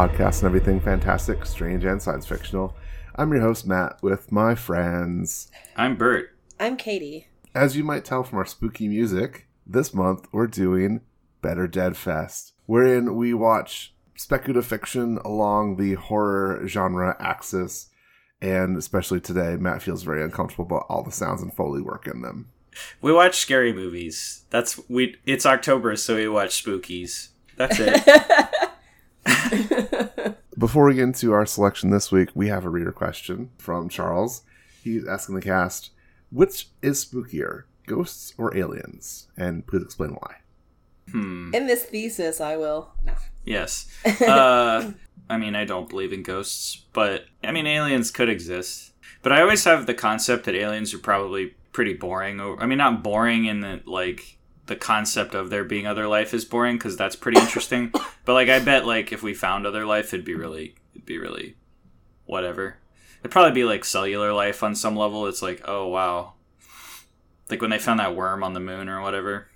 podcast on everything fantastic, strange, and science fictional. I'm your host, Matt, with my friends. I'm Bert. I'm Katie. As you might tell from our spooky music, this month we're doing Better Dead Fest, wherein we watch speculative fiction along the horror genre axis. And especially today, Matt feels very uncomfortable about all the sounds and Foley work in them. We watch scary movies. That's we. It's October, so we watch spookies. That's it. Before we get into our selection this week, we have a reader question from Charles. He's asking the cast, which is spookier, ghosts or aliens? And please explain why. hmm. In this thesis, I will. No. Yes. Uh, I mean, I don't believe in ghosts, but I mean, aliens could exist. But I always have the concept that aliens are probably pretty boring. I mean, not boring in that like the concept of there being other life is boring because that's pretty interesting. but like, I bet like if we found other life, it'd be really, it'd be really, whatever. It'd probably be like cellular life on some level. It's like, oh wow, like when they found that worm on the moon or whatever.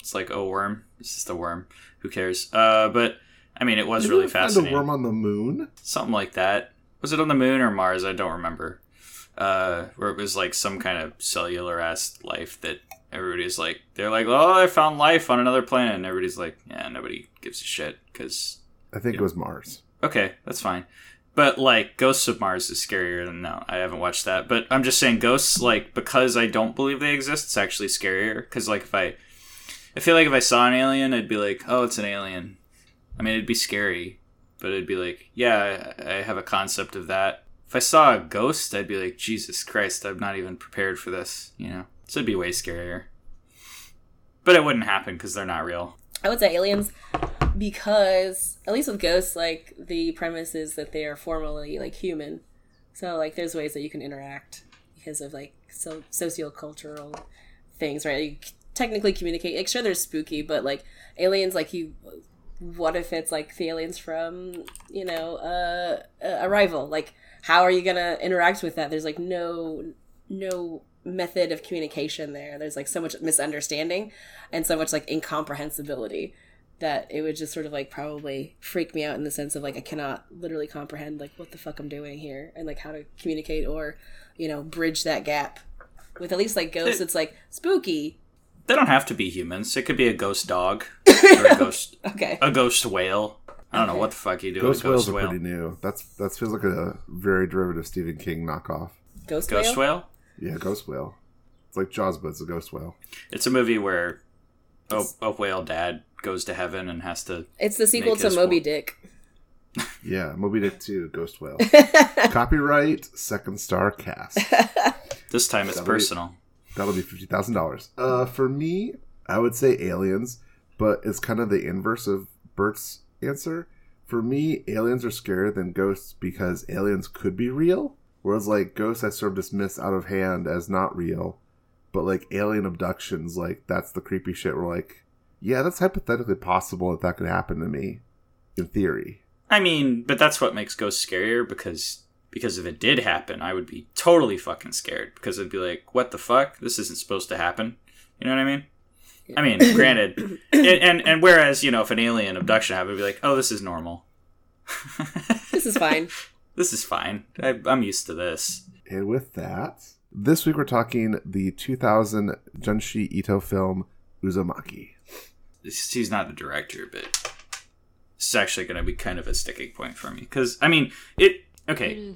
It's like, oh, worm. It's just a worm. Who cares? Uh, but I mean, it was Did really we find fascinating. a worm on the moon? Something like that. Was it on the moon or Mars? I don't remember. Uh, where it was like some kind of cellular ass life that everybody's like, they're like, oh, I found life on another planet, and everybody's like, yeah, nobody gives a shit because I think it was Mars. okay, that's fine. But like Ghosts of Mars is scarier than no, I haven't watched that. But I'm just saying ghosts like because I don't believe they exist, it's actually scarier. Because like if I, I feel like if I saw an alien, I'd be like, oh, it's an alien. I mean, it'd be scary, but it'd be like, yeah, I, I have a concept of that. If I saw a ghost, I'd be like, Jesus Christ, I'm not even prepared for this. You know, so it'd be way scarier. But it wouldn't happen because they're not real. I would say aliens because, at least with ghosts, like, the premise is that they are formally, like, human. So, like, there's ways that you can interact because of, like, so sociocultural things, right? You technically communicate. Like, sure, they're spooky, but, like, aliens, like, you. What if it's like the aliens from, you know, uh, uh, Arrival? Like, how are you gonna interact with that? There's like no, no method of communication there. There's like so much misunderstanding and so much like incomprehensibility that it would just sort of like probably freak me out in the sense of like I cannot literally comprehend like what the fuck I'm doing here and like how to communicate or you know bridge that gap. With at least like ghosts, It- it's like spooky. They don't have to be humans. It could be a ghost dog or a ghost Okay, a ghost whale. I don't know what the fuck you do Ghost, with a ghost whales are whale. pretty new. That's that feels like a very derivative Stephen King knockoff. ghost, Ghost whale. whale? Yeah, ghost whale. It's like Jaws, but it's a ghost whale. It's a movie where a, a whale dad goes to heaven and has to. It's the sequel to Moby whale. Dick. Yeah, Moby Dick 2, Ghost Whale. Copyright Second Star Cast. This time it's That'll be- personal. That'll be fifty thousand dollars. Uh, for me, I would say aliens, but it's kind of the inverse of Bert's answer. For me, aliens are scarier than ghosts because aliens could be real, whereas like ghosts I sort of dismiss out of hand as not real. But like alien abductions, like that's the creepy shit. We're like, yeah, that's hypothetically possible that that could happen to me, in theory. I mean, but that's what makes ghosts scarier because because if it did happen, I would be totally fucking scared because I'd be like, "What the fuck? This isn't supposed to happen." You know what I mean? I mean, granted, and, and and whereas you know, if an alien abduction happened, I'd be like, "Oh, this is normal. This is fine. This is fine. I, I'm used to this. And with that, this week we're talking the 2000 Junji Ito film Uzumaki. He's not the director, but it's actually going to be kind of a sticking point for me because I mean it. Okay.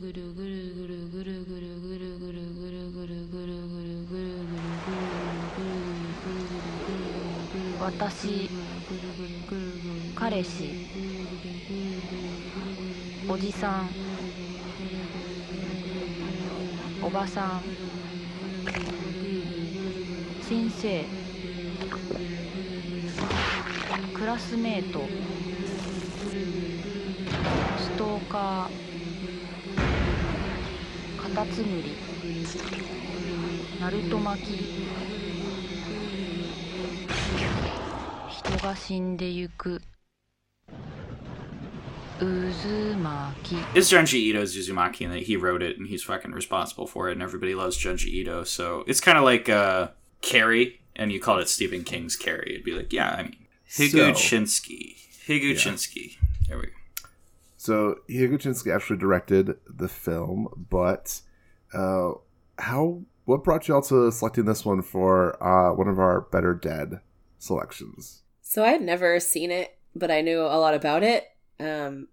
おばさん先生クラスメートストーカーカタツムリナルト巻き人が死んでゆく。Uzumaki. It's Junji Ito's Uzumaki, and he wrote it, and he's fucking responsible for it, and everybody loves Junji Ito. So it's kind of like uh, Carrie, and you called it Stephen King's Carrie. It'd be like, yeah, I mean, Higuchinsky. Higuchinsky. Yeah. There we go. So Higuchinsky actually directed the film, but uh, how? What brought you all to selecting this one for uh, one of our Better Dead selections? So I had never seen it, but I knew a lot about it um,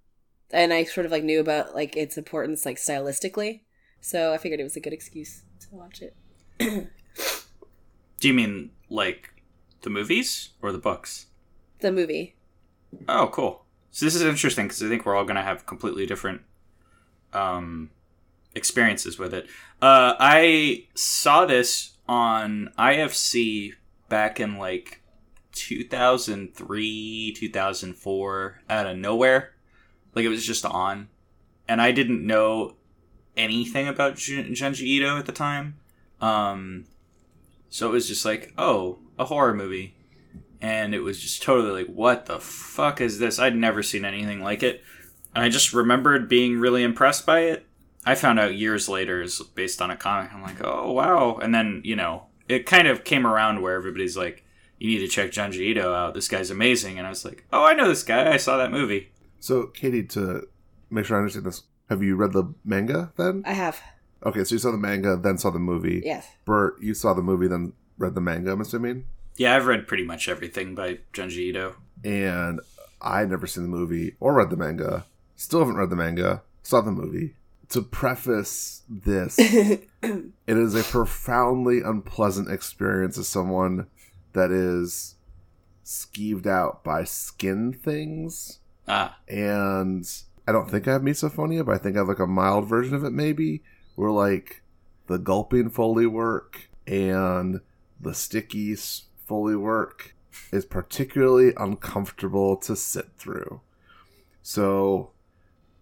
and I sort of like knew about like its importance like stylistically. So I figured it was a good excuse to watch it. Do you mean like the movies or the books? The movie. Oh, cool. So this is interesting because I think we're all going to have completely different um, experiences with it. Uh, I saw this on IFC back in like 2003, 2004, out of nowhere. Like it was just on, and I didn't know anything about Jun- Ito at the time. Um, so it was just like, oh, a horror movie and it was just totally like, what the fuck is this? I'd never seen anything like it. And I just remembered being really impressed by it. I found out years later is based on a comic. I'm like, oh wow. And then, you know, it kind of came around where everybody's like, you need to check Junji Ito out. This guy's amazing. And I was like, oh, I know this guy. I saw that movie. So, Katie, to make sure I understand this, have you read the manga then? I have. Okay, so you saw the manga, then saw the movie. Yes. Bert, you saw the movie, then read the manga, I'm assuming? Yeah, I've read pretty much everything by Junji Ito. And I'd never seen the movie or read the manga. Still haven't read the manga, saw the movie. To preface this, it is a profoundly unpleasant experience as someone that is skeeved out by skin things. Ah, And I don't think I have misophonia, but I think I have like a mild version of it maybe, where like the gulping Foley work and the sticky Foley work is particularly uncomfortable to sit through. So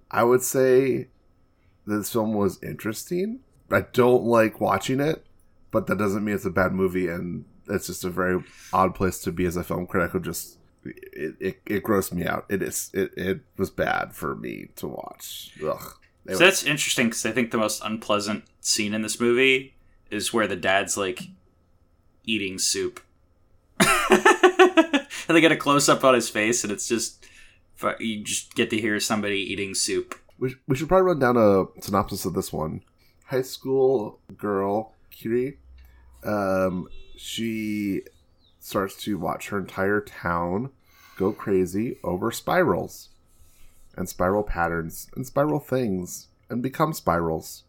I would say this film was interesting. I don't like watching it, but that doesn't mean it's a bad movie and it's just a very odd place to be as a film critic who just it, it, it grossed me out. It is it, it was bad for me to watch. Ugh. It so that's interesting because I think the most unpleasant scene in this movie is where the dad's like eating soup. and they get a close up on his face, and it's just you just get to hear somebody eating soup. We, we should probably run down a synopsis of this one. High school girl, Kiri, um, she starts to watch her entire town go crazy over spirals and spiral patterns and spiral things and become spirals.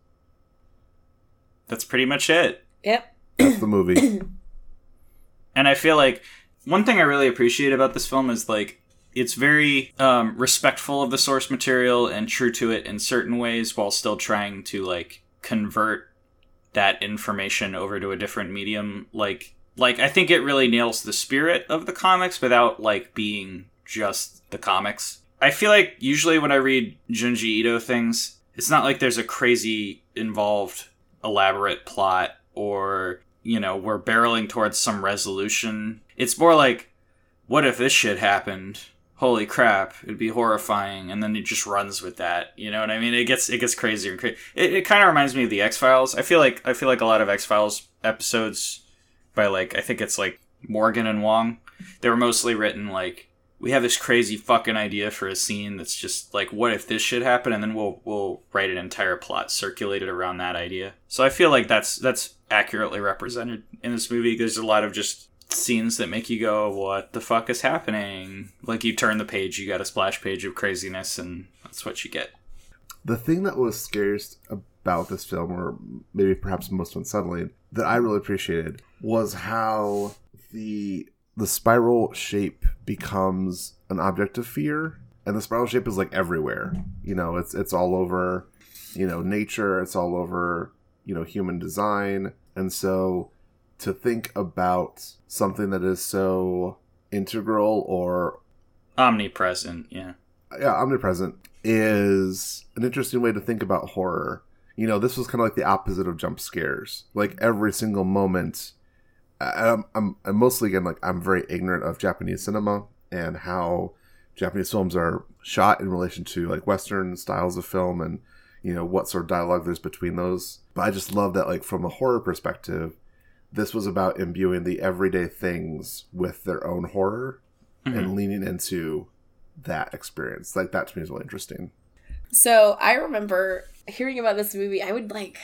That's pretty much it. Yep. That's the movie. And I feel like one thing I really appreciate about this film is like it's very um, respectful of the source material and true to it in certain ways while still trying to like convert that information over to a different medium like like I think it really nails the spirit of the comics without like being just the comics. I feel like usually when I read Junji Ito things, it's not like there's a crazy involved elaborate plot or you know we're barreling towards some resolution. It's more like what if this shit happened? Holy crap, it'd be horrifying, and then it just runs with that. You know what I mean? It gets it gets crazier and. It, it kind of reminds me of the X Files. I feel like I feel like a lot of X Files episodes by like I think it's like Morgan and Wong. They were mostly written like we have this crazy fucking idea for a scene that's just like what if this shit happened and then we'll we'll write an entire plot circulated around that idea. So I feel like that's that's accurately represented in this movie. There's a lot of just scenes that make you go what the fuck is happening? Like you turn the page, you got a splash page of craziness and that's what you get. the thing that was scariest about this film, or maybe perhaps most unsettling, that I really appreciated was how the the spiral shape becomes an object of fear, and the spiral shape is like everywhere. You know, it's it's all over, you know, nature. It's all over, you know, human design, and so to think about something that is so integral or Omnipresent, yeah. yeah, omnipresent is an interesting way to think about horror. You know, this was kind of like the opposite of jump scares. Like every single moment, I'm, I'm, I'm mostly again like I'm very ignorant of Japanese cinema and how Japanese films are shot in relation to like Western styles of film and you know what sort of dialogue there's between those. But I just love that like from a horror perspective, this was about imbuing the everyday things with their own horror Mhm. and leaning into that experience. Like that to me is really interesting. So I remember hearing about this movie. I would like.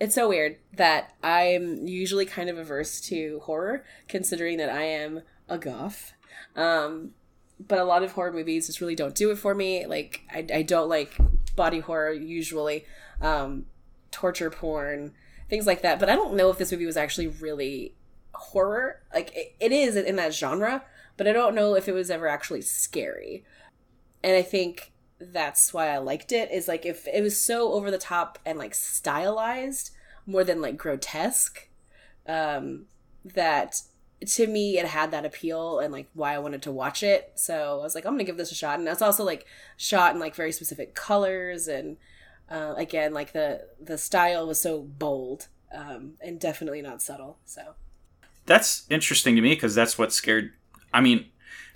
It's so weird that I'm usually kind of averse to horror, considering that I am a goth. Um, but a lot of horror movies just really don't do it for me. Like I, I don't like body horror usually, um, torture porn, things like that. But I don't know if this movie was actually really horror. Like it, it is in that genre, but I don't know if it was ever actually scary. And I think that's why I liked it. Is like if it was so over the top and like stylized more than like grotesque, um, that to me it had that appeal and like why I wanted to watch it. So I was like, I'm gonna give this a shot. And that's also like shot in like very specific colors and uh, again like the the style was so bold um, and definitely not subtle. So That's interesting to me because that's what scared. I mean,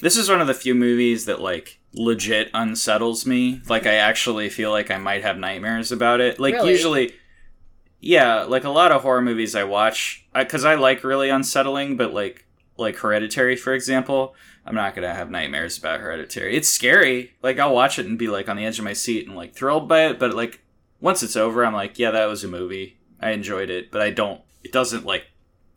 this is one of the few movies that like legit unsettles me. Like I actually feel like I might have nightmares about it. Like Really? usually, yeah, like a lot of horror movies I watch because I, like really unsettling, but like like Hereditary, for example. I'm not gonna have nightmares about Hereditary. It's scary. Like I'll watch it and be like on the edge of my seat and like thrilled by it, but like once it's over, I'm like, yeah, that was a movie. I enjoyed it, but I don't. It doesn't like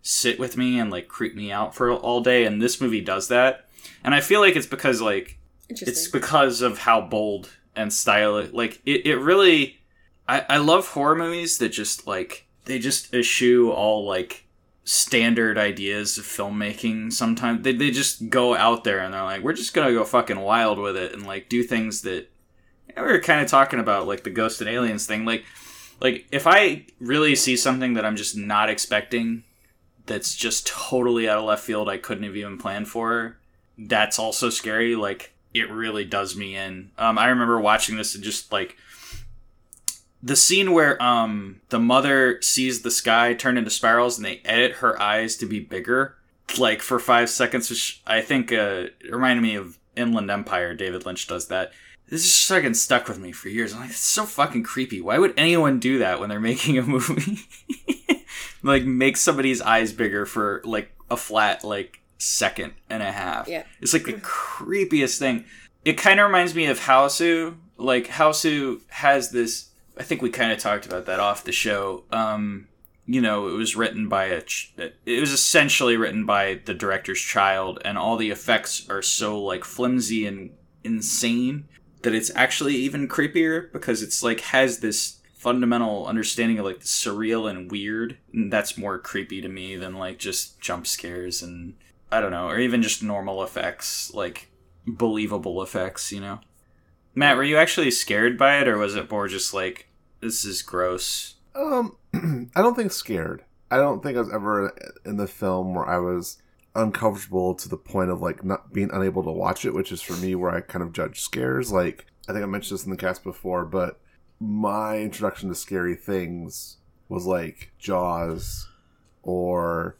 sit with me and like creep me out for all day. And this movie does that, and I feel like it's because like it's because of how bold and stylish. Like it, it really. I, I love horror movies that just like they just eschew all like standard ideas of filmmaking sometimes they, they just go out there and they're like we're just gonna go fucking wild with it and like do things that we were kind of talking about like the ghost and aliens thing like like if i really see something that i'm just not expecting that's just totally out of left field i couldn't have even planned for that's also scary like it really does me in. Um i remember watching this and just like the scene where um the mother sees the sky turn into spirals and they edit her eyes to be bigger like for five seconds which i think uh reminded me of inland empire. David lynch does that this is just fucking stuck with me for years i'm like it's so fucking creepy why would anyone do that when they're making a movie like make somebody's eyes bigger for like a flat like second and a half Yeah. it's like the creepiest thing it kind of reminds me of Hausu. Like Hausu has this. I think we kind of talked about that off the show. Um, you know, it was written by a. ch- It was essentially written by the director's child, and all the effects are so like flimsy and insane that it's actually even creepier because it's like has this fundamental understanding of like the surreal and weird. And that's more creepy to me than like just jump scares and I don't know, or even just normal effects like believable effects, you know. Matt, were you actually scared by it, or was it more just like this is gross? Um, I don't think scared. I don't think I was ever in the film where I was uncomfortable to the point of like not being unable to watch it, which is for me where I kind of judge scares. Like I think I mentioned this in the cast before, but my introduction to scary things was like Jaws or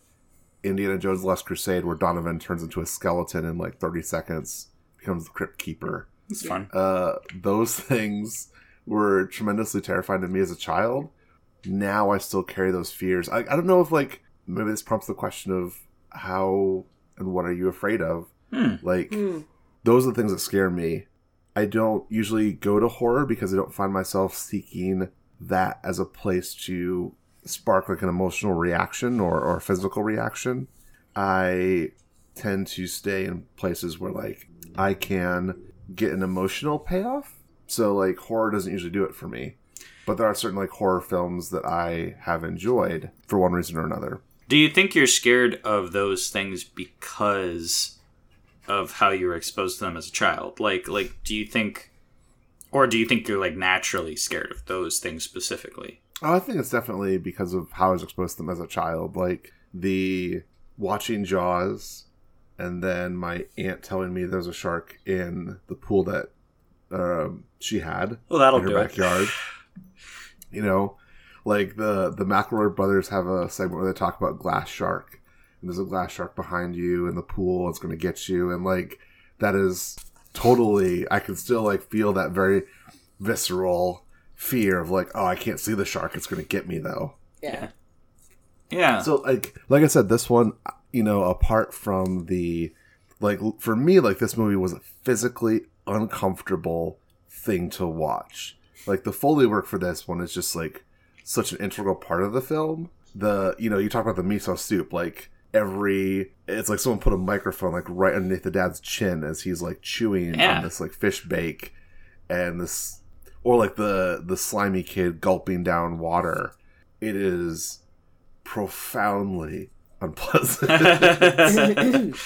Indiana Jones: The Last Crusade, where Donovan turns into a skeleton in like thirty seconds, becomes the Crypt Keeper It's fun. uh, those things were tremendously terrifying to me as a child. Now I still carry those fears. I, I don't know if like maybe this prompts the question of how and what are you afraid of? Hmm. Like Hmm. those are the things that scare me. I don't usually go to horror because I don't find myself seeking that as a place to spark like an emotional reaction or, or a physical reaction. I tend to stay in places where like I can get an emotional payoff. So like horror doesn't usually do it for me. But there are certain like horror films that I have enjoyed for one reason or another. Do you think you're scared of those things because of how you were exposed to them as a child? Like, like, do you think, or do you think you're like naturally scared of those things specifically? Oh, I think it's definitely because of how I was exposed to them as a child. Like the watching Jaws, and then my aunt telling me there's a shark in the pool that um, she had Well, that'll in her do it. backyard. You know, like the the McElroy brothers have a segment where they talk about glass shark, and there's a glass shark behind you in the pool. It's going to get you, and like that is totally. I can still like feel that very visceral fear of like, oh, I can't see the shark. It's going to get me though. Yeah. Yeah. So like like I said, this one, you know, apart from the like for me, like this movie was a physically uncomfortable thing to watch. like the foley work for this one is just like such an integral part of the film. The you know you talk about the miso soup like every it's like someone put a microphone like right underneath the dad's chin as he's like chewing Yeah. on this like fish bake and this or like the the slimy kid gulping down water it is profoundly unpleasant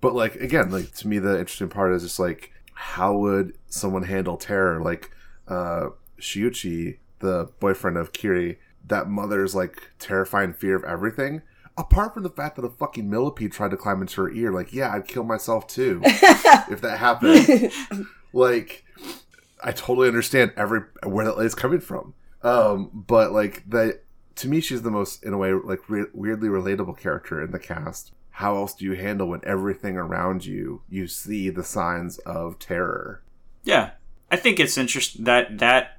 but like again like to me the interesting part is just like how would someone handle terror like uh Shuichi the boyfriend of kiri that mother's like terrifying fear of everything. Apart from the fact that a fucking millipede tried to climb into her ear like yeah i'd kill myself too if that happened. Like i totally understand every where that is coming from. Um but like that to me she's the most in a way like re- weirdly relatable character in the cast. How else do you handle when everything around you you see the signs of terror? Yeah, I think it's interesting that that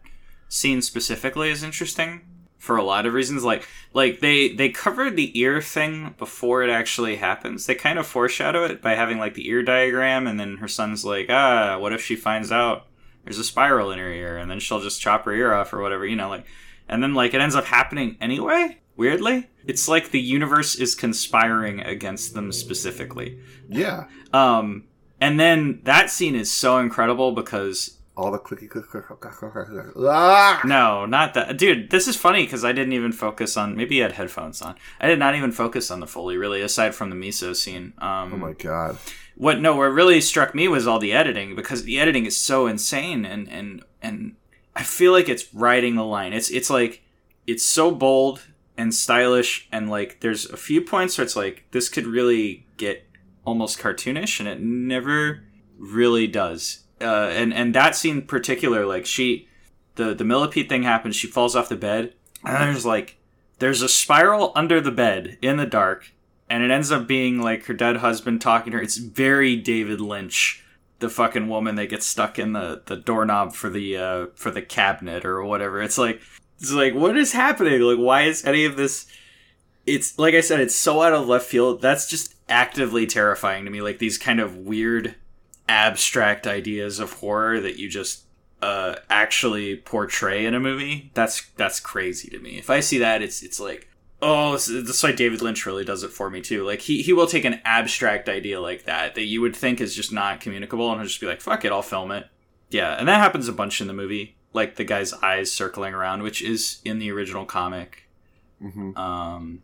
scene specifically is interesting for a lot of reasons. Like, like they they covered the ear thing before it actually happens. They kind of foreshadow it by having like the ear diagram, and then her son's like, ah, what if she finds out there's a spiral in her ear, and then she'll just chop her ear off or whatever, you know, like, and then like it ends up happening anyway. Weirdly, it's like the universe is conspiring against them specifically. yeah Um, and then that scene is so incredible because all the clicky click click click click click ah! no, not that, dude. This is funny because I didn't even focus on. Maybe you had headphones on. I did not even focus on the foley really, aside from the miso scene. Um, oh my god what no, what really struck me was all the editing because the editing is so insane and and and I feel like it's riding the line. It's it's like it's so bold and stylish and like there's a few points where it's like this could really get almost cartoonish and it never really does. Uh, and and that scene in particular, like she, the the millipede thing happens. She falls off the bed, and there's like there's a spiral under the bed in the dark, and it ends up being like her dead husband talking to her. It's very David Lynch, the fucking woman that gets stuck in the the doorknob for the uh for the cabinet or whatever. It's like it's like what is happening? Like why is any of this? It's like I said, it's so out of left field. That's just actively terrifying to me. Like these kind of weird, abstract ideas of horror that you just uh actually portray in a movie. That's that's crazy to me. If I see that, it's it's like oh, this- that's why David Lynch really does it for me too. Like he he will take an abstract idea like that that you would think is just not communicable, and he'll just be like, "Fuck it, I'll film it." Yeah, and that happens a bunch in the movie, like the guy's eyes circling around, which is in the original comic. hmm Um,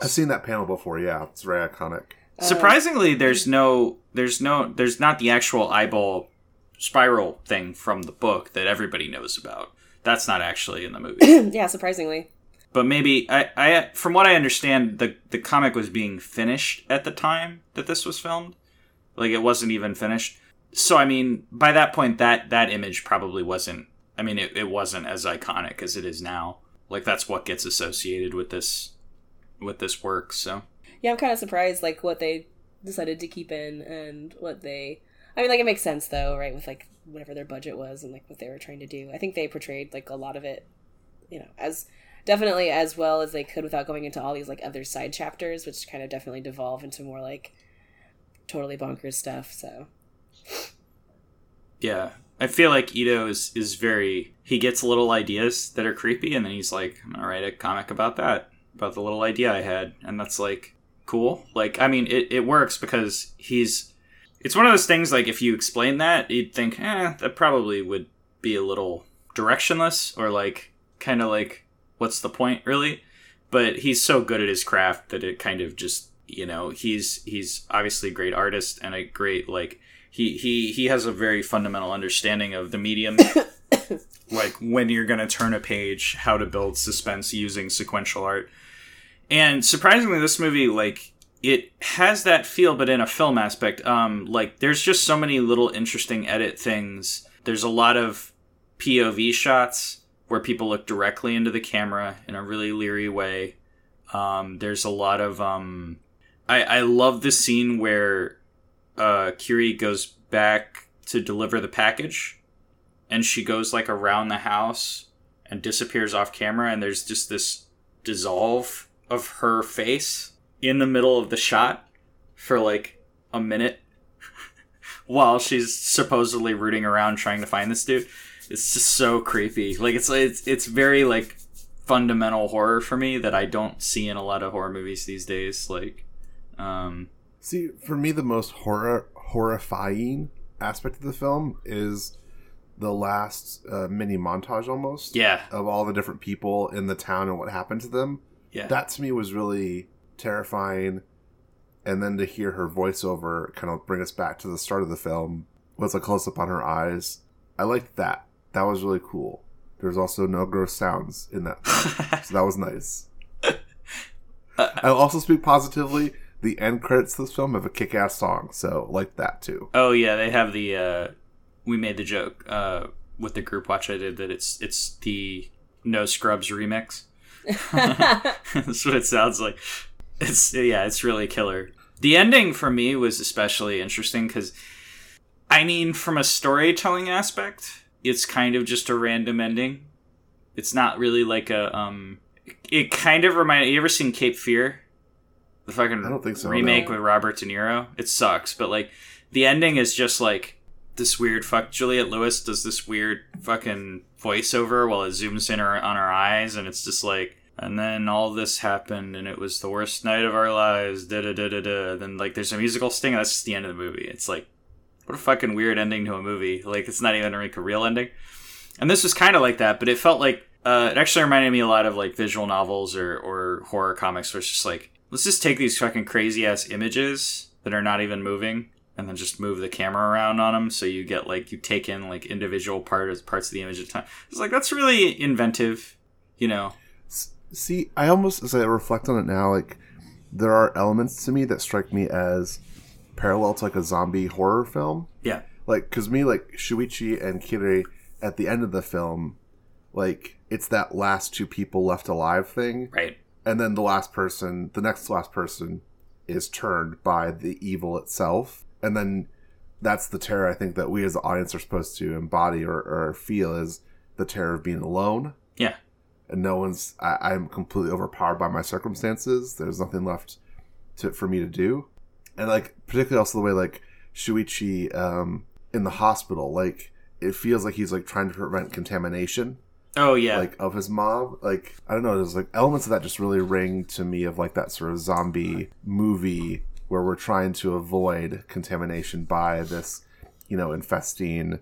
i've seen that panel before yeah it's very iconic Uh, surprisingly, there's no there's no there's not the actual eyeball spiral thing from the book that everybody knows about. That's not actually in the movie. yeah, surprisingly. but maybe I, I from what I understand, the the comic was being finished at the time that this was filmed. Like it wasn't even finished. So I mean, by that point, that that image probably wasn't. I mean, it, it wasn't as iconic as it is now. Like that's what gets associated with this with this work. So Yeah, I'm kind of surprised, like what they decided to keep in and what they. I mean, like it makes sense though, right? With like whatever their budget was and like what they were trying to do. I think they portrayed like a lot of it, you know, as definitely as well as they could without going into all these like other side chapters, which kind of definitely devolve into more like totally bonkers stuff. So yeah, I feel like Ito is is very. He gets little ideas that are creepy, and then he's like, "I'm gonna write a comic about that, about the little idea I had," and that's like cool. Like, I mean, it it works because he's. It's one of those things like if you explain that, you'd think, eh, that probably would be a little directionless or like kind of like what's the point really? But he's so good at his craft that it kind of just you know he's he's obviously a great artist and a great like he he he has a very fundamental understanding of the medium like when you're going to turn a page how to build suspense using sequential art and surprisingly this movie like it has that feel but in a film aspect. Um like there's just so many little interesting edit things. There's a lot of pov shots where people look directly into the camera in a really leery way. Um there's a lot of um i i love the scene where uh, Kiri goes back to deliver the package, and she goes like around the house and disappears off camera, and there's just this dissolve of her face in the middle of the shot for like a minute while she's supposedly rooting around trying to find this dude. it's just so creepy. Like it's it's it's very like fundamental horror for me that I don't see in a lot of horror movies these days. Like, um, See, for me, the most horror horrifying aspect of the film is the last uh, mini montage, almost. yeah, Of all the different people in the town and what happened to them. Yeah, That to me was really terrifying. And then to hear her voiceover kind of bring us back to the start of the film with a close up on her eyes. I liked that. That was really cool. There's also no gross sounds in that film, so that was nice. I'll also speak positively. The end credits of this film have a kick ass song, so like that too. Oh yeah, they have the. Uh, we made the joke uh, with the group watch I did that it's it's the No Scrubs remix. That's what it sounds like. It's yeah, it's really killer. The ending for me was especially interesting because, I mean, from a storytelling aspect, it's kind of just a random ending. It's not really like a um. It kind of reminded. You ever seen Cape Fear? The fucking I don't think so, remake no. with Robert De Niro. It sucks, but like the ending is just like this weird fuck. Juliette Lewis does this weird fucking voiceover while it zooms in her on our eyes, and it's just like. And then all this happened, and it was the worst night of our lives. Da da da da da. Then like there's a musical sting. And That's just the end of the movie. It's like what a fucking weird ending to a movie. Like it's not even like a real ending. And this was kind of like that, but it felt like uh, it actually reminded me a lot of like visual novels or or horror comics, where it's just like let's just take these fucking crazy ass images that are not even moving, and then just move the camera around on them, so you get like you take in like individual parts parts of the image at a time. It's like that's really inventive, you know. See, I almost as I reflect on it now, like there are elements to me that strike me as parallel to like a zombie horror film. Yeah, Like, cause me, like Shuichi and Kirei at the end of the film, like it's that last two people left alive thing, right. and then the last person, the next last person, is turned by the evil itself, and then that's the terror I think that we as the audience are supposed to embody or, or feel is the terror of being alone. Yeah, and no one's I, i'm completely overpowered by my circumstances. There's nothing left to for me to do. And like particularly also the way like shuichi um in the hospital like it feels like he's like trying to prevent contamination oh yeah, like of his mom like i don't know there's like elements of that just really ring to me of like that sort of zombie movie where we're trying to avoid contamination by this you know infesting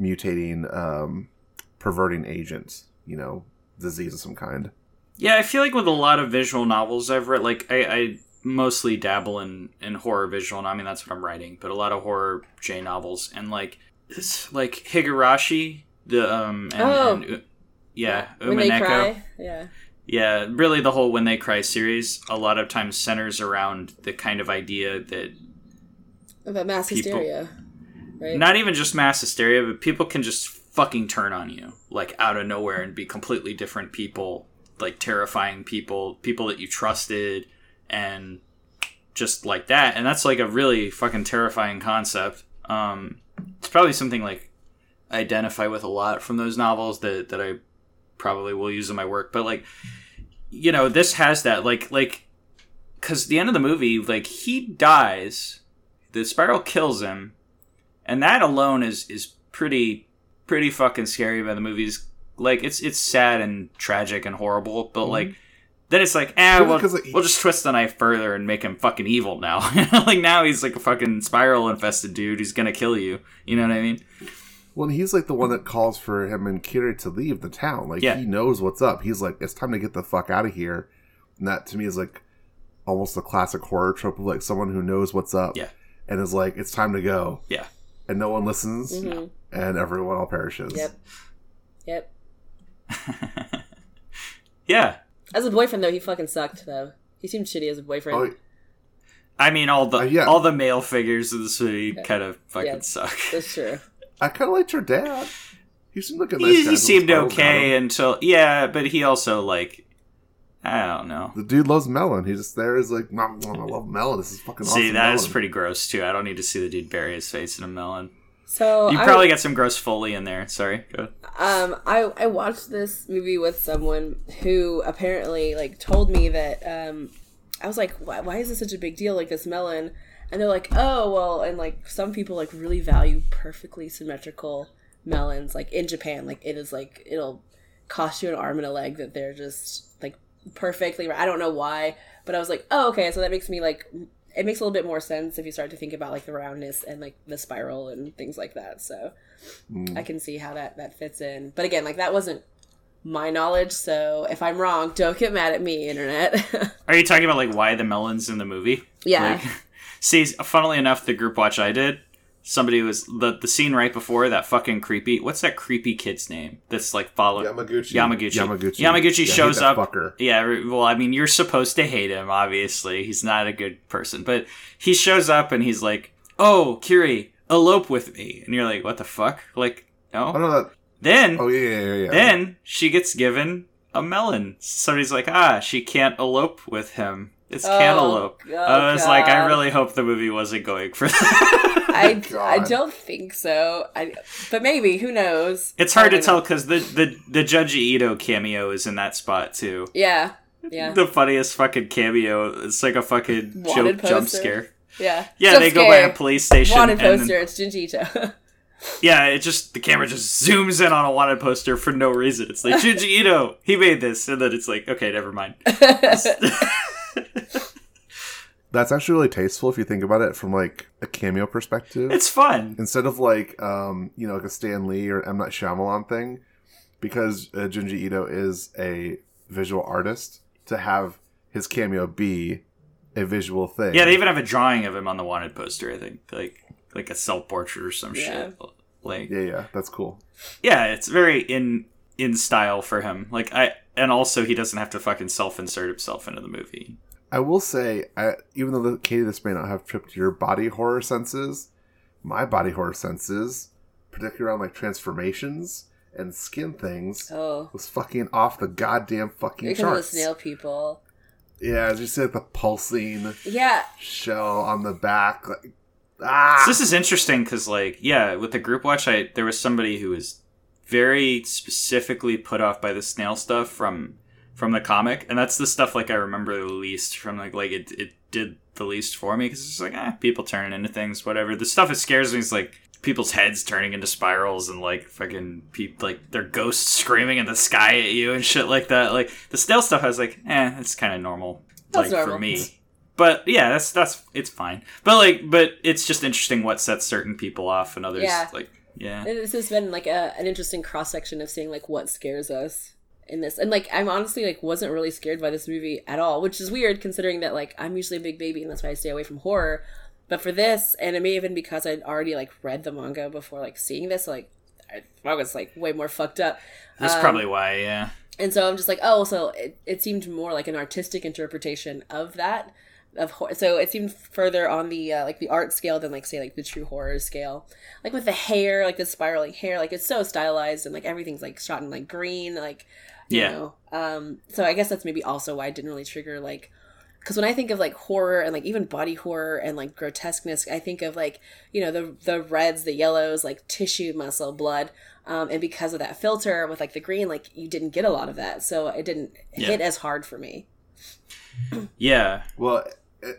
mutating um perverting agent you know disease of some kind Yeah, I feel like with a lot of visual novels I've read, like I, I mostly dabble in in horror visual. I mean, that's what I'm writing, but a lot of horror J novels and like this, like Higurashi, the um, and, Oh. and, yeah, when they Umineko. cry, yeah. Yeah, really, the whole When They Cry series a lot of times centers around the kind of idea that About mass People- hysteria, right? not even just mass hysteria, but people can just fucking turn on you like out of nowhere and be completely different people, like terrifying people, people that you trusted, and just like that. And that's like a really fucking terrifying concept. Um, it's probably something like I identify with a lot from those novels that that I probably will use in my work. But like, you know, this has that like like because the end of the movie, like he dies, the spiral kills him, and that alone is is pretty pretty fucking scary by the movies. Like it's it's sad and tragic and horrible but like then it's like eh Well, we'll, like, we'll just twist the knife further and make him fucking evil now. Like now he's like a fucking spiral infested dude who's gonna kill you. You know what i mean Well, he's like the one that calls for him and Kira to leave the town. Like Yeah. he knows what's up. He's like, it's time to get the fuck out of here. And that to me is like almost a classic horror trope of like someone who knows what's up. Yeah. And is like, it's time to go. yeah And no one listens. Mhm. And everyone all perishes. Yep. Yep. yeah As a boyfriend, though, he fucking sucked. Though he seemed shitty as a boyfriend. Oh, i mean all the Uh, yeah. all the male figures of this movie kind of fucking Yeah. suck That's true. I kind of liked your dad. He seemed like a nice he, guy. he seemed okay until yeah but he also like i don't know The dude loves melon. He just there is like, "Nom, nom, I love melon. This is fucking awesome. See, that is melon." pretty gross too. I don't need to see the dude bury his face in a melon. So You I- probably got some gross foley in there. Sorry. Go ahead. Um, I I watched this movie with someone who apparently like told me that um, I was like, why, why is this such a big deal? Like this melon, and they're like, oh well, and like some people like really value perfectly symmetrical melons. Like in Japan, like it is like it'll cost you an arm and a leg that they're just like perfectly. I don't know why, but I was like, oh okay, so that makes me like it makes a little bit more sense if you start to think about like the roundness and like the spiral and things like that. So Mm. I can see how that that fits in. But again, like that wasn't my knowledge, so if I'm wrong, don't get mad at me, internet. Are you talking about like why the melons in the movie? Yeah. Like, see, funnily enough, the group watch I did, somebody was the the scene right before that fucking creepy. What's that creepy kid's name? That's like follow Yamaguchi. Yamaguchi. Yamaguchi. Yamaguchi Yeah, shows up. Fucker. Yeah, well, I mean, you're supposed to hate him. Obviously, he's not a good person, but he shows up and he's like, "Oh, Kiri, elope with me," and you're like, "What the fuck?" Like, Oh no. no, that. Then Oh yeah, yeah, yeah. yeah. then she gets given a melon. Somebody's like, ah, she can't elope with him. It's Oh, cantaloupe. oh, I was like, I really hope the movie wasn't going for that. I, I don't think so. I, but maybe who knows? it's hard to don't tell because the, the the Junji Ito cameo is in that spot too. Yeah, yeah, The funniest fucking cameo. It's like a fucking Wanted joke jump scare. yeah. Yeah, Jump they go by a police station. Wanted and then- poster. It's Junji Ito. yeah, it just the camera just zooms in on a wanted poster for no reason. It's like Junji Ito, he made this, and then it's like, okay, never mind. That's actually really tasteful if you think about it from like a cameo perspective. it's fun. Instead of like um, you know, like a Stan Lee or M Night Shyamalan thing, because uh, Junji Ito is a visual artist, to have his cameo be a visual thing. Yeah, they even have a drawing of him on the wanted poster. I think like like a self portrait or some Yeah. shit. Like yeah, yeah, that's cool. yeah, it's very in in style for him. Like I and also he doesn't have to fucking self insert himself into the movie. I will say, I, even though the, Katie, this may not have tripped your body horror senses, my body horror senses, particularly around like transformations and skin things, oh, was fucking off the goddamn fucking because of the charts. snail people. Yeah, as you see, like the pulsing Yeah, shell on the back. Like, ah, So this is interesting because like yeah, with the group watch, I there was somebody who was very specifically put off by the snail stuff from from the comic, and that's the stuff like I remember the least from like like it it did the least for me because it's like ah people turning into things whatever. The stuff that scares me is like people's heads turning into spirals and like fucking people like their ghosts screaming in the sky at you and shit like that. Like the snail stuff, I was like eh, it's kind of normal. That's like normal. for me. But yeah, that's that's it's fine. But like, but it's just interesting what sets certain people off and others Yeah. like yeah. this has been like a, an interesting cross section of seeing like what scares us in this and like i'm honestly like wasn't really scared by this movie at all which is weird considering that like i'm usually a big baby and that's why i stay away from horror but for this and it may have been because i'd already like read the manga before like seeing this like I, was like way more fucked up That's Um, probably why. Yeah. and so i'm just like oh so it, it seemed more like an artistic interpretation of that of hor- so it seemed further on the uh, like the art scale than like say like the true horror scale like with the hair like the spiraling hair like it's so stylized and like everything's like shot in like green like you Yeah. know um so i guess that's maybe also why it didn't really trigger like because when i think of like horror and like even body horror and like grotesqueness i think of like you know the the reds the yellows like tissue muscle blood um, and because of that filter with like the green like you didn't get a lot of that so it didn't Yeah. hit as hard for me Yeah. well,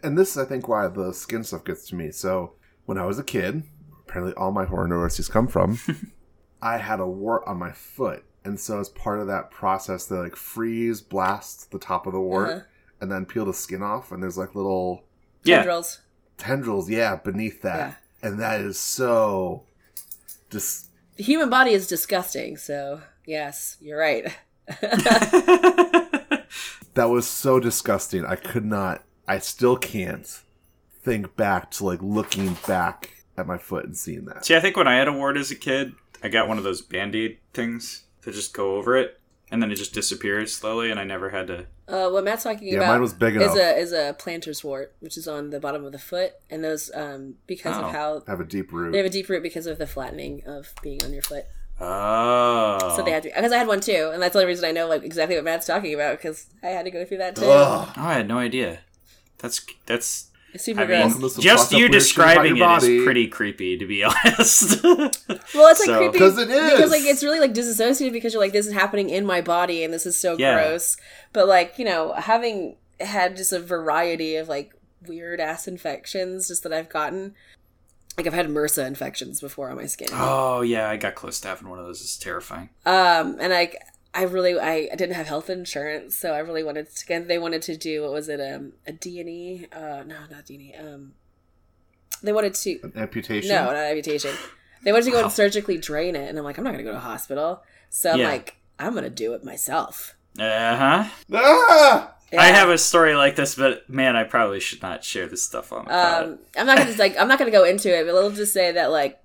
and this is, I think, why the skin stuff gets to me. So when I was a kid, apparently all my horror neuroses come from, I had a wart on my foot. And so as part of that process, they like freeze, blast the top of the wart, Uh-huh. and then peel the skin off. And there's like little Yeah. tendrils tendrils, yeah, beneath that. Yeah. And that is so just the human body is disgusting so yes you're right that was so disgusting. I could not I still can't think back to like looking back at my foot and seeing that. See, I think when I had a wart as a kid, I got one of those band aid things to just go over it, and then it just disappears slowly, and I never had to. uh, what matt's talking Yeah, about mine was big enough. is a is a plantar's wart which is on the bottom of the foot and those um because Oh. of how Have a deep root. they have a deep root because of the flattening of being on your foot Oh. So they had to because I had one too, and that's the only reason I know like exactly what Matt's talking about because I had to go through that too. Ugh. Oh, I had no idea. That's that's. Super I mean, Welcome to some just you weird shit about describing your it is body. pretty creepy, to be honest. well, it's like So- creepy 'Cause it is. because like it's really like disassociated because you're like this is happening in my body and this is so Yeah. gross. But like you know, having had just a variety of like weird ass infections just that I've gotten, like I've had MRSA infections before on my skin. Oh yeah, I got close to having one of those. It's terrifying. Um, and I, I really, I, I didn't have health insurance, so I really wanted to. Again, they wanted to do what was it, um, a D and E? Uh, no, not D and E. Um, they wanted to. An amputation. No, not amputation. They wanted to go Wow. and surgically drain it, and I'm like, I'm not gonna go to a hospital. So I'm Yeah. like, I'm gonna do it myself. Uh huh. Ah! I have a story like this, but man, I probably should not share this stuff on the. Um, I'm not gonna like, I'm not gonna go into it, but we'll just say that like,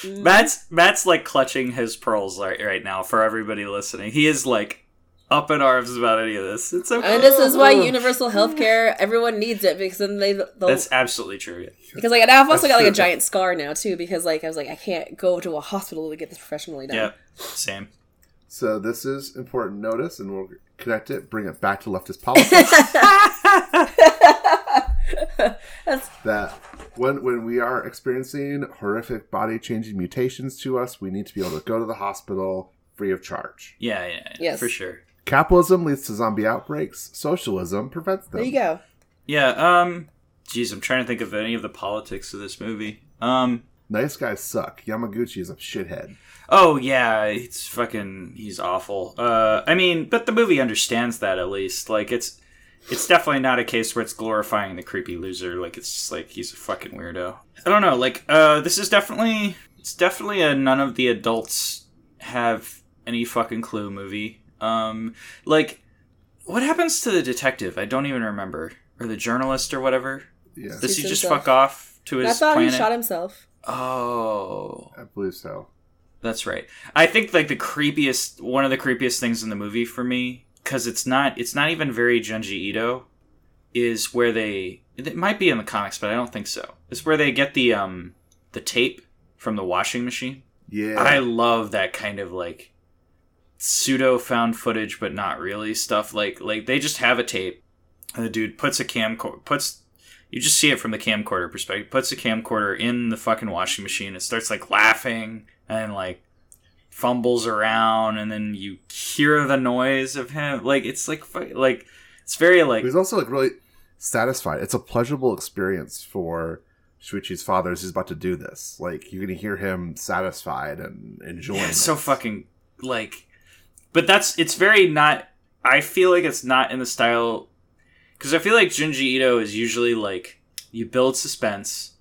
Mm-hmm. Matt's Matt's like clutching his pearls right, right now for everybody listening. He is like up in arms about any of this. It's okay. and this is why universal healthcare, everyone needs it because then they, they'll, That's absolutely true. because like, and I've also That's got like a giant scar now too because like I was like, I can't go to a hospital to get this professionally done. Yeah, same. So this is important notice, and we'll connect it, bring it back to leftist politics. That's that when when we are experiencing horrific body changing mutations to us, we need to be able to go to the hospital free of charge. Yeah, yeah, yeah Yes. for sure. Capitalism leads to zombie outbreaks. Socialism prevents them. there you go. Yeah. Um. Geez, I'm trying to think of any of the politics of this movie. Um. Nice guys suck. Yamaguchi is a shithead. Oh yeah, it's fucking. He's awful. Uh. I mean, but the movie understands that at least. Like it's. It's definitely not a case where it's glorifying the creepy loser. Like it's just like he's a fucking weirdo. I don't know. Like uh, this is definitely. It's definitely a none of the adults have any fucking clue movie. Um. Like, what happens to the detective? I don't even remember. Or the journalist or whatever. Yeah, Does he Shoots just himself. fuck off to his I thought planet? he shot himself. Oh, I believe so. that's right. I think like the creepiest, one of the creepiest things in the movie for me, because it's not, it's not even very Junji Ito, is where they. It might be in the comics, but I don't think so. It's where they get the um the tape from the washing machine. Yeah, I love that kind of like pseudo found footage, but not really stuff. Like like they just have a tape, and the dude puts a camcorder puts. You just see it from the camcorder perspective. Puts a camcorder in the fucking washing machine. It starts like laughing and like fumbles around, and then you hear the noise of him. Like it's like like it's very like he's also like really satisfied. It's a pleasurable experience for Shuichi's father as he's about to do this. Like you're gonna hear him satisfied and enjoying. Yeah, it's so fucking like, but that's it's very not. I feel like it's not in the style because I feel like Junji Ito is usually like you build suspense.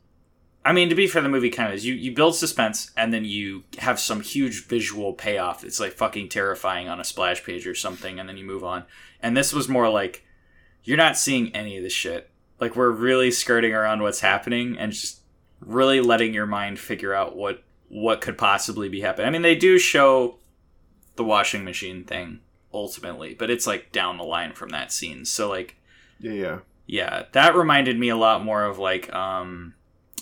I mean, to be fair, the movie kind of is. You you build suspense and then you have some huge visual payoff. It's like fucking terrifying on a splash page or something, and then you move on. And this was more like you're not seeing any of this shit. Like we're really skirting around what's happening and just really letting your mind figure out what what could possibly be happening. I mean, they do show the washing machine thing ultimately, but it's like down the line from that scene. So like, Yeah, yeah. yeah, that reminded me a lot more of like um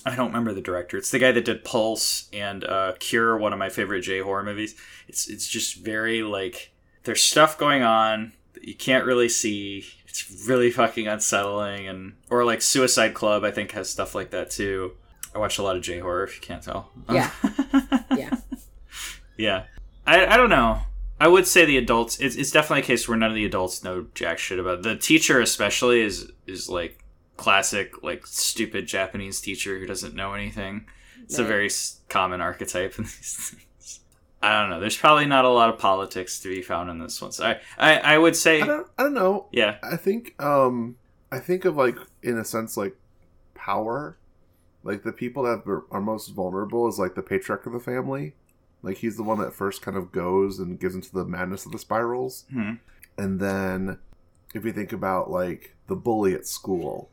I don't remember the director. It's the guy that did Pulse and uh Cure, one of my favorite J horror movies. It's it's just very like there's stuff going on that you can't really see. It's really fucking unsettling and or like Suicide Club I think has stuff like that too. I watch a lot of J horror if you can't tell. Yeah. Yeah. Yeah. I, I don't know. I would say the adults. It's, it's definitely a case where none of the adults know jack shit about it. the teacher, especially is is like classic like stupid Japanese teacher who doesn't know anything. It's a very common archetype in these things. I don't know. There's probably not a lot of politics to be found in this one. So I I, I would say I don't. I don't know. yeah I think. Um. I think of like in a sense like power. Like the people that are- most vulnerable is like the patriarch of the family. Like he's the one that first kind of goes and gives into the madness of the spirals. Hmm. And then if you think about like the bully at school,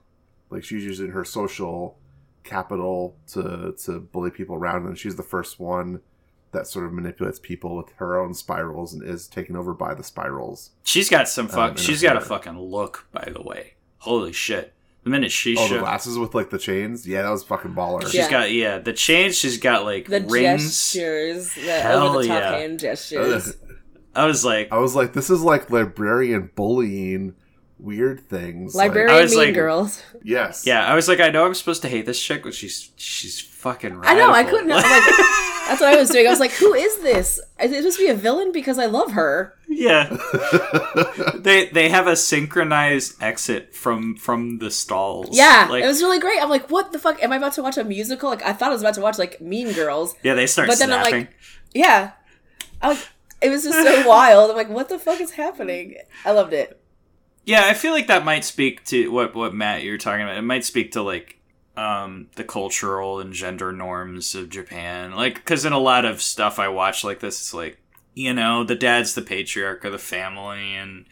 like she's using her social capital to to bully people around and she's the first one that sort of manipulates people with her own spirals and is taken over by the spirals. she's got some fuck. Um, and she's her got a fucking look. By the way, holy shit! The minute she Oh, the showed, glasses with like the chains? Yeah, that was fucking baller. she's Yeah. got yeah the chains. She's got like The rings. gestures, the Hell over the top yeah. hand gestures. I was like, I was like, this is like librarian bullying weird things. Like, Librarian I was Mean like- Girls. yes. Yeah, I was like, I know I'm supposed to hate this chick, but she's she's fucking. Radical. I know, I couldn't- I'm like- That's what I was doing. I was like, who is this? Is it supposed to be a villain because I love her? Yeah. they they have a synchronized exit from from the stalls. Yeah, Like it was really great. I'm like, what the fuck? Am I about to watch a musical? Like, I thought I was about to watch like Mean Girls. Yeah, they start But then I'm like- Yeah, I like, it was just so wild. I'm like, what the fuck is happening? I loved it. Yeah, I feel like that might speak to what what Matt you're talking about. It might speak to like um the cultural and gender norms of Japan. Like cuz in a lot of stuff I watch like this it's like you know, the dad's the patriarch of the family and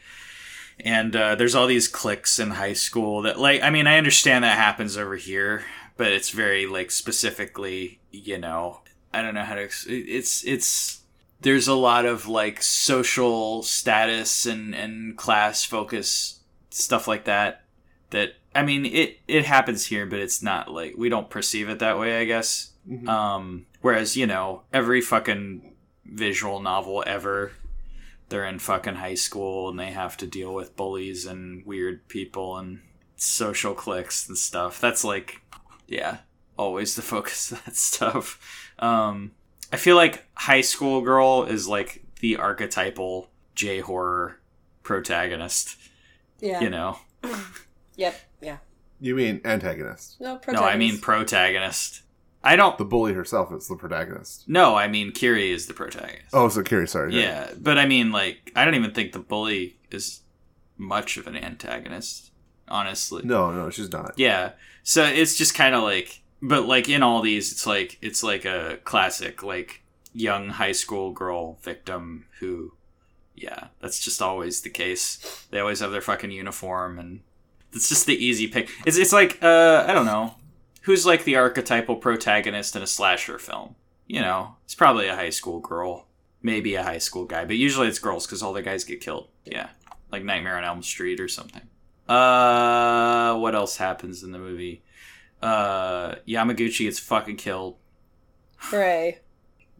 and uh, there's all these cliques in high school that like I mean, I understand that happens over here, but it's very like specifically, you know, I don't know how to it's it's there's a lot of like social status and and class focus stuff like that that I mean it it happens here but it's not like we don't perceive it that way I guess. Mhm. um whereas you know every fucking visual novel ever they're in fucking high school and they have to deal with bullies and weird people and social cliques and stuff. That's like yeah always the focus of that stuff. Um I feel like High School Girl is like the archetypal J horror protagonist. Yeah. You know, Yep. Yeah. You mean antagonist? No. no, I mean protagonist. protagonist. I don't. The bully herself is the protagonist. No, I mean Kirie is the protagonist. Oh, so Carrie, sorry. yeah, but I mean like I don't even think the bully is much of an antagonist. Honestly, No, no, she's not. Yeah. So it's just kind of like, but like in all these, it's like it's like a classic like young high school girl victim who, yeah, that's just always the case. They always have their fucking uniform, and it's just the easy pick. It's it's like uh I don't know, who's like the archetypal protagonist in a slasher film. You know, it's probably a high school girl, maybe a high school guy, but usually it's girls because all the guys get killed. Yeah, like Nightmare on Elm Street or something. Uh, what else happens in the movie? Uh, Yamaguchi gets fucking killed. Hooray.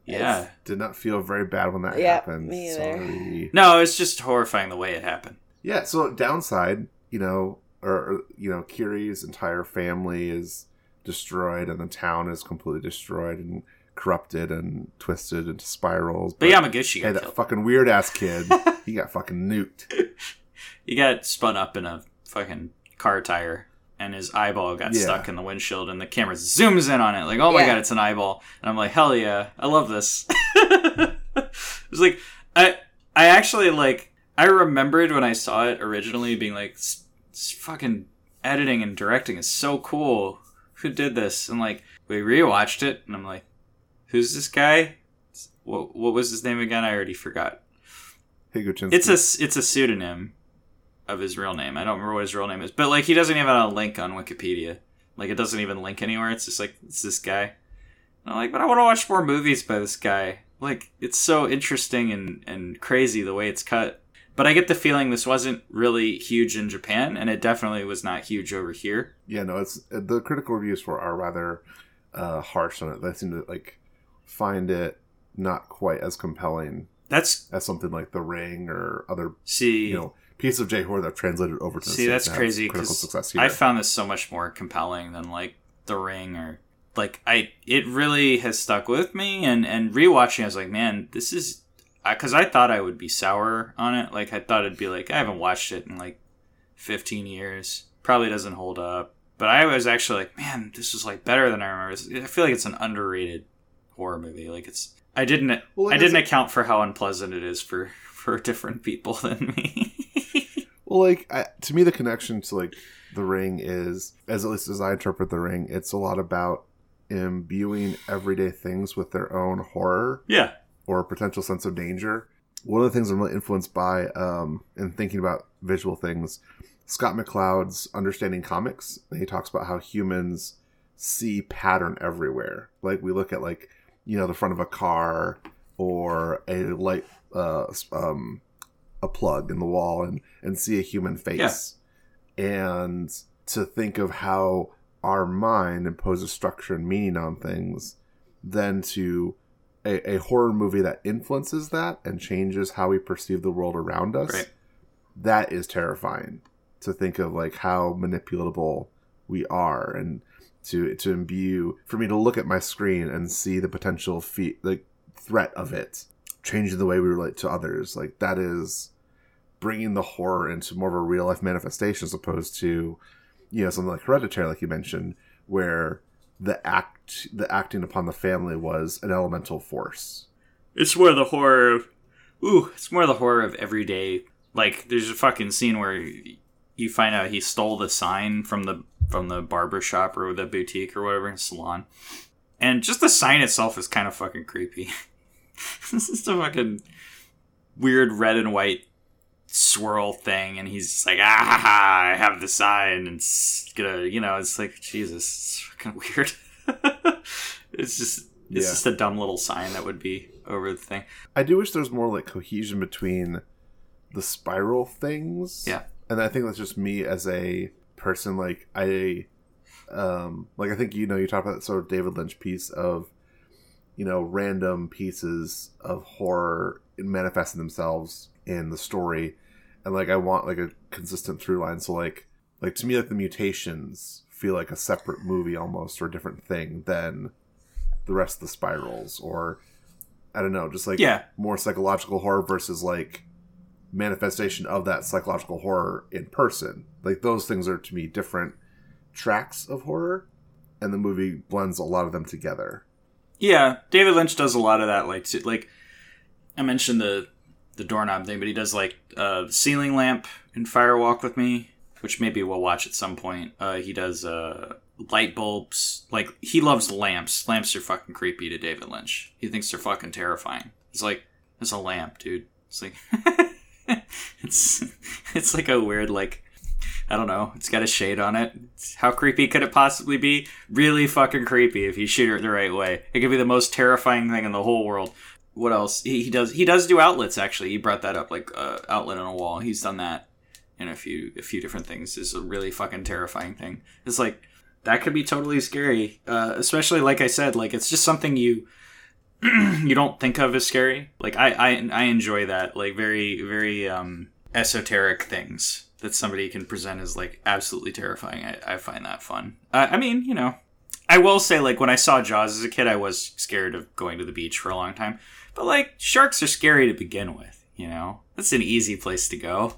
Yeah. Did not feel very bad when that Yeah, happened. me either. Sorry. No, it's just horrifying the way it happened. Yeah, so downside, you know, or, or you know, Kirie's entire family is destroyed and the town is completely destroyed and corrupted and twisted into spirals. But Yamaguchi hey, got that killed. fucking weird ass kid, he got fucking nuked. he got spun up in a fucking car tire, and his eyeball got Yeah. stuck in the windshield, and the camera zooms in on it, like, oh my Yeah. god, it's an eyeball. And I'm like, hell yeah, I love this. it's like I I actually like I remembered when I saw it originally being like, "S- s- fucking editing and directing is so cool. Who did this? And like we rewatched it, and I'm like, who's this guy? What what was his name again? I already forgot. Higuchinsky. It's a it's a pseudonym of his real name. I don't remember what his real name is, but like he doesn't even have a link on Wikipedia. Like it doesn't even link anywhere. It's just like it's this guy. And I'm like, but I want to watch more movies by this guy. Like it's so interesting and and crazy the way it's cut. But I get the feeling this wasn't really huge in Japan, and it definitely was not huge over here. yeah, no, it's the critical reviews for are rather uh, harsh on it. They seem to like find it not quite as compelling That's as something like The Ring or other see, you know piece of J horror that translated over to the See, that's crazy critical because success here. I found this so much more compelling than like The Ring or like I. It really has stuck with me, and and rewatching, I was like, man, this is because I, thought I would be sour on it. Like I thought it'd be like I haven't watched it in like fifteen years, probably doesn't hold up. But I was actually like, man, this is like better than I remember. I feel like it's an underrated horror movie. Like it's. I didn't. Well, I didn't account for how unpleasant it is for for different people than me. Well, like I, to me, the connection to like the ring is, as at least as I interpret the ring, it's a lot about imbuing everyday things with their own horror yeah. or potential sense of danger. One of the things I'm really influenced by um, in thinking about visual things, Scott McCloud's understanding comics. He talks about how humans see pattern everywhere. Like we look at like you know the front of a car or a light, uh, um, a plug in the wall, and and see a human face. And to think of how our mind imposes structure and meaning on things, then to a, a horror movie that influences that and changes how we perceive the world around us Right. that is terrifying to think of like how manipulatable we are and to to imbue for me to look at my screen and see the potential fe- like threat of it changing the way we relate to others like that is bringing the horror into more of a real life manifestation as opposed to you know something like hereditary like you mentioned where the act the acting upon the family was an elemental force It's more the horror of, ooh, it's more the horror of everyday. Like, there's a fucking scene where you find out he stole the sign from the from the barber shop or the boutique or whatever salon, and just the sign itself is kind of fucking creepy. this is a fucking weird red and white swirl thing, and he's just like, ah, I have the sign, and it's gonna, you know, it's like Jesus, it's fucking weird. it's just. It's Yeah. just a dumb little sign that would be over the thing. I do wish there was more like cohesion between the spiral things. Yeah. And I think that's just me as a person. Like I, um, like I think you know you talk about that sort of David Lynch piece of, you know, random pieces of horror manifesting themselves in the story, and like I want like a consistent through line. So like, like to me, like the mutations feel like a separate movie almost or a different thing than the rest of the spirals or I don't know, just like Yeah. more psychological horror versus like manifestation of that psychological horror in person. Like those things are to me different tracks of horror, and the movie blends a lot of them together. Yeah, David Lynch does a lot of that. Like, like I mentioned the the doorknob thing, but he does like uh, ceiling lamp in Fire Walk with Me, which maybe we'll watch at some point. Uh, he does uh, light bulbs. Like he loves lamps. Lamps are fucking creepy to David Lynch. He thinks they're fucking terrifying. It's like it's a lamp, dude. It's like it's it's like a weird like I don't know. It's got a shade on it. How creepy could it possibly be? Really fucking creepy if you shoot it the right way. It could be the most terrifying thing in the whole world. What else? He, he does. He does do outlets. Actually, he brought that up, like uh, outlet on a wall. He's done that in a few a few different things. Is a really fucking terrifying thing. It's like that could be totally scary. Uh, especially like I said, like it's just something you you don't think of as scary. Like I I, I enjoy that. Like very very um, esoteric things that somebody can present as like absolutely terrifying. I, I find that fun. Uh, I mean, you know, I will say like when I saw Jaws as a kid, I was scared of going to the beach for a long time. But like sharks are scary to begin with. You know, that's an easy place to go.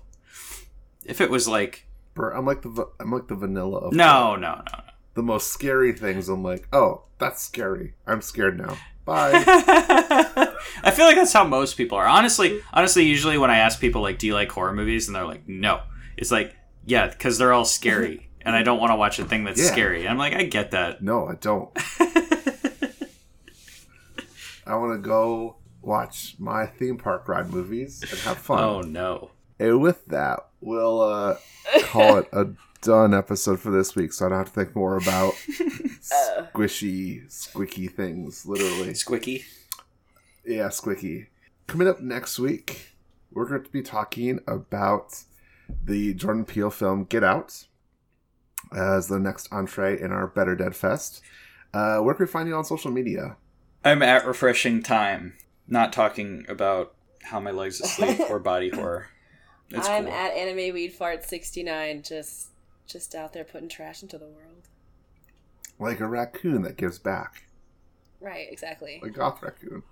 If it was like I'm like the I'm like the vanilla of no no no no. the most scary things. I'm like, oh, that's scary. I'm scared now. Bye. I feel like that's how most people are. Honestly, honestly, usually when I ask people like, "Do you like horror movies?" and they're like, "No," it's like, "Yeah," because they're all scary, and I don't want to watch a thing that's Yeah. scary. And I'm like, I get that. no, I don't. I want to go watch my theme park ride movies and have fun. Oh no. And with that, we'll uh, call it a done episode for this week, so I don't have to think more about squishy, squicky things. Literally, Squicky. yeah, squicky. Coming up next week, we're going to be talking about the Jordan Peele film Get Out as the next entree in our Better Dead Fest. Uh, where can we find you on social media? I'm at refreshing time, not talking about how my legs asleep or body horror. It's I'm cool. at anime weed fart 69 just just out there putting trash into the world. Like a raccoon that gives back. Right, exactly. a goth raccoon.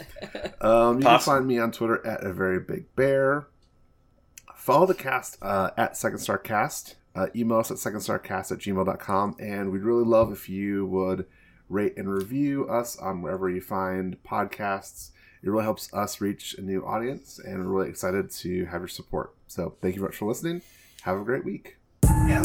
um, you can find me on Twitter at a very big bear. Follow the cast uh, at Second Star Cast. Uh, email us at secondstarcast at gmail.com. And we'd really love if you would rate and review us on wherever you find podcasts. It really helps us reach a new audience, and we're really excited to have your support. So thank you very much for listening. Have a great week. Yeah,